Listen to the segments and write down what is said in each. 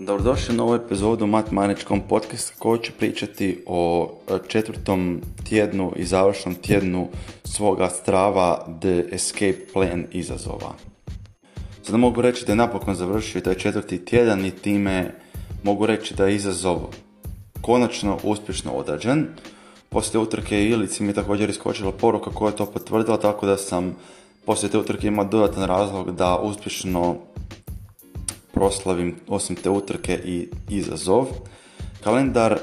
Dobrodošli u novu epizodu Mat Maničkom podcastu koji će pričati o e, četvrtom tjednu i završnom tjednu svoga strava The Escape Plan izazova. Sada mogu reći da je napokon završio taj četvrti tjedan i time mogu reći da je izazov konačno uspješno odrađen. Poslije utrke Ilici mi je također iskočila poruka koja je to potvrdila, tako da sam poslije te utrke imao dodatan razlog da uspješno proslavim osim te utrke i izazov. Kalendar, e,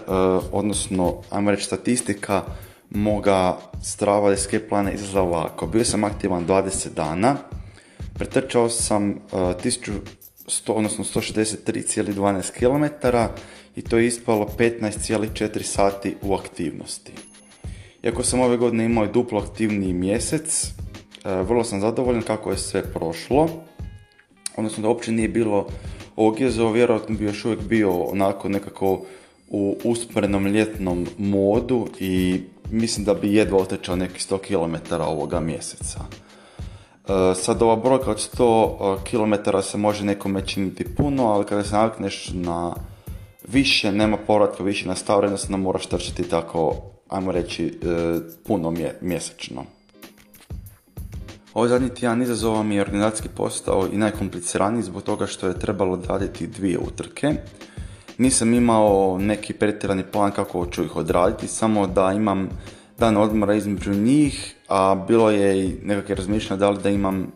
odnosno, ajmo reći statistika moga strava escape plana izgleda ovako. Bio sam aktivan 20 dana, pretrčao sam 1100, e, odnosno 163,12 km i to je ispalo 15,4 sati u aktivnosti. Iako sam ove godine imao i duplo aktivniji mjesec, e, vrlo sam zadovoljan kako je sve prošlo odnosno da uopće nije bilo ovog jezova, vjerojatno bi još uvijek bio onako nekako u usporenom ljetnom modu i mislim da bi jedva otrčao nekih 100 km ovoga mjeseca. E, sad ova brojka od 100 e, km se može nekome činiti puno, ali kada se navikneš na više, nema povratka više na stav, jednostavno moraš trčati tako, ajmo reći, e, puno mjesečno. Ovaj zadnji tjedan izazova mi je organizacijski postao i najkompliciraniji zbog toga što je trebalo odraditi dvije utrke. Nisam imao neki pretjerani plan kako ću ih odraditi, samo da imam dan odmora između njih, a bilo je i nekakve razmišljanje da li da imam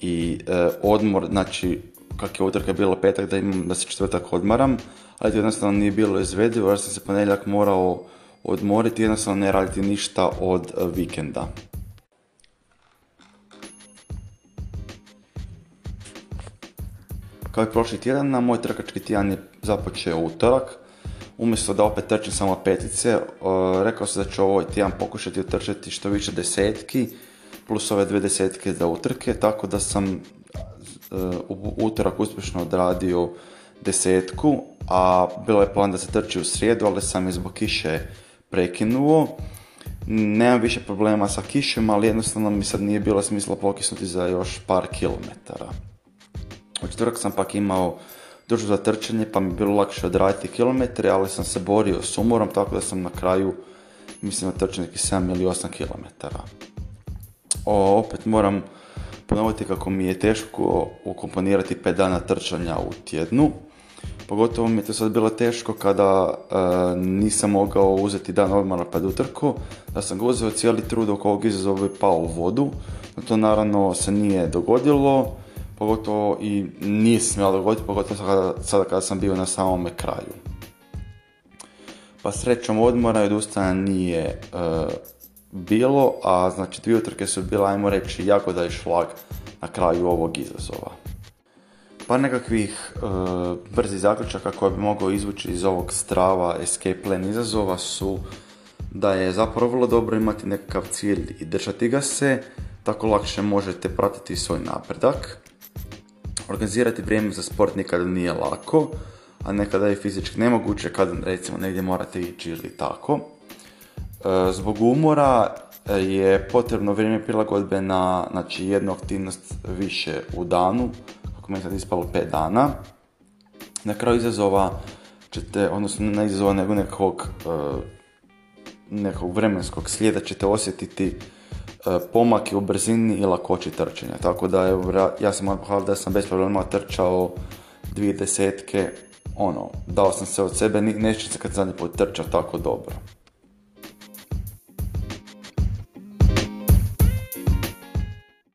i e, odmor, znači kak je utrka bilo petak, da imam da se četvrtak odmaram, ali to jednostavno nije bilo izvedivo jer sam se ponedjeljak morao odmoriti, jednostavno ne raditi ništa od vikenda. Kao i prošli tjedan, na moj trkački tjedan je započeo utorak. Umjesto da opet trčim samo petice, rekao sam da ću ovaj tjedan pokušati utrčati što više desetki, plus ove dve desetke za utrke, tako da sam e, u utorak uspješno odradio desetku, a bilo je plan da se trči u srijedu, ali sam je zbog kiše prekinuo. Nemam više problema sa kišom, ali jednostavno mi sad nije bilo smisla pokisnuti za još par kilometara. U četvrtak sam pak imao dužu za trčanje pa mi je bilo lakše odraditi kilometre, ali sam se borio s umorom tako da sam na kraju mislim da trčao neki 7 ili 8 km. O, opet moram ponoviti kako mi je teško ukomponirati 5 dana trčanja u tjednu. Pogotovo mi je to sad bilo teško kada e, nisam mogao uzeti dan odmora pred utrku, da sam ga uzeo cijeli trud oko ovog izazova i pao u vodu. No to naravno se nije dogodilo pogotovo i nije se smjela dogoditi, pogotovo sada, sada kada sam bio na samome kraju. Pa srećom odmora i odustajanja nije e, bilo, a znači dvije utrke su bile, ajmo reći, jako da je šlag na kraju ovog izazova. Par nekakvih e, brzih zaključaka koje bi mogao izvući iz ovog strava escape plan izazova su da je zapravo vrlo dobro imati nekakav cilj i držati ga se, tako lakše možete pratiti svoj napredak. Organizirati vrijeme za sport nikada nije lako, a nekada je fizički nemoguće kad recimo negdje morate ići ili tako. E, zbog umora e, je potrebno vrijeme prilagodbe na znači, jednu aktivnost više u danu, kako mi je sad ispalo 5 dana. Na kraju izazova ćete, odnosno ne izazova nego nekog, e, nekog vremenskog slijeda ćete osjetiti E, pomake u brzini i lakoći trčanja. Tako da evo, ja sam moram da sam bez problema trčao dvije desetke, ono, dao sam se od sebe, neće se kad zadnji put trčao tako dobro.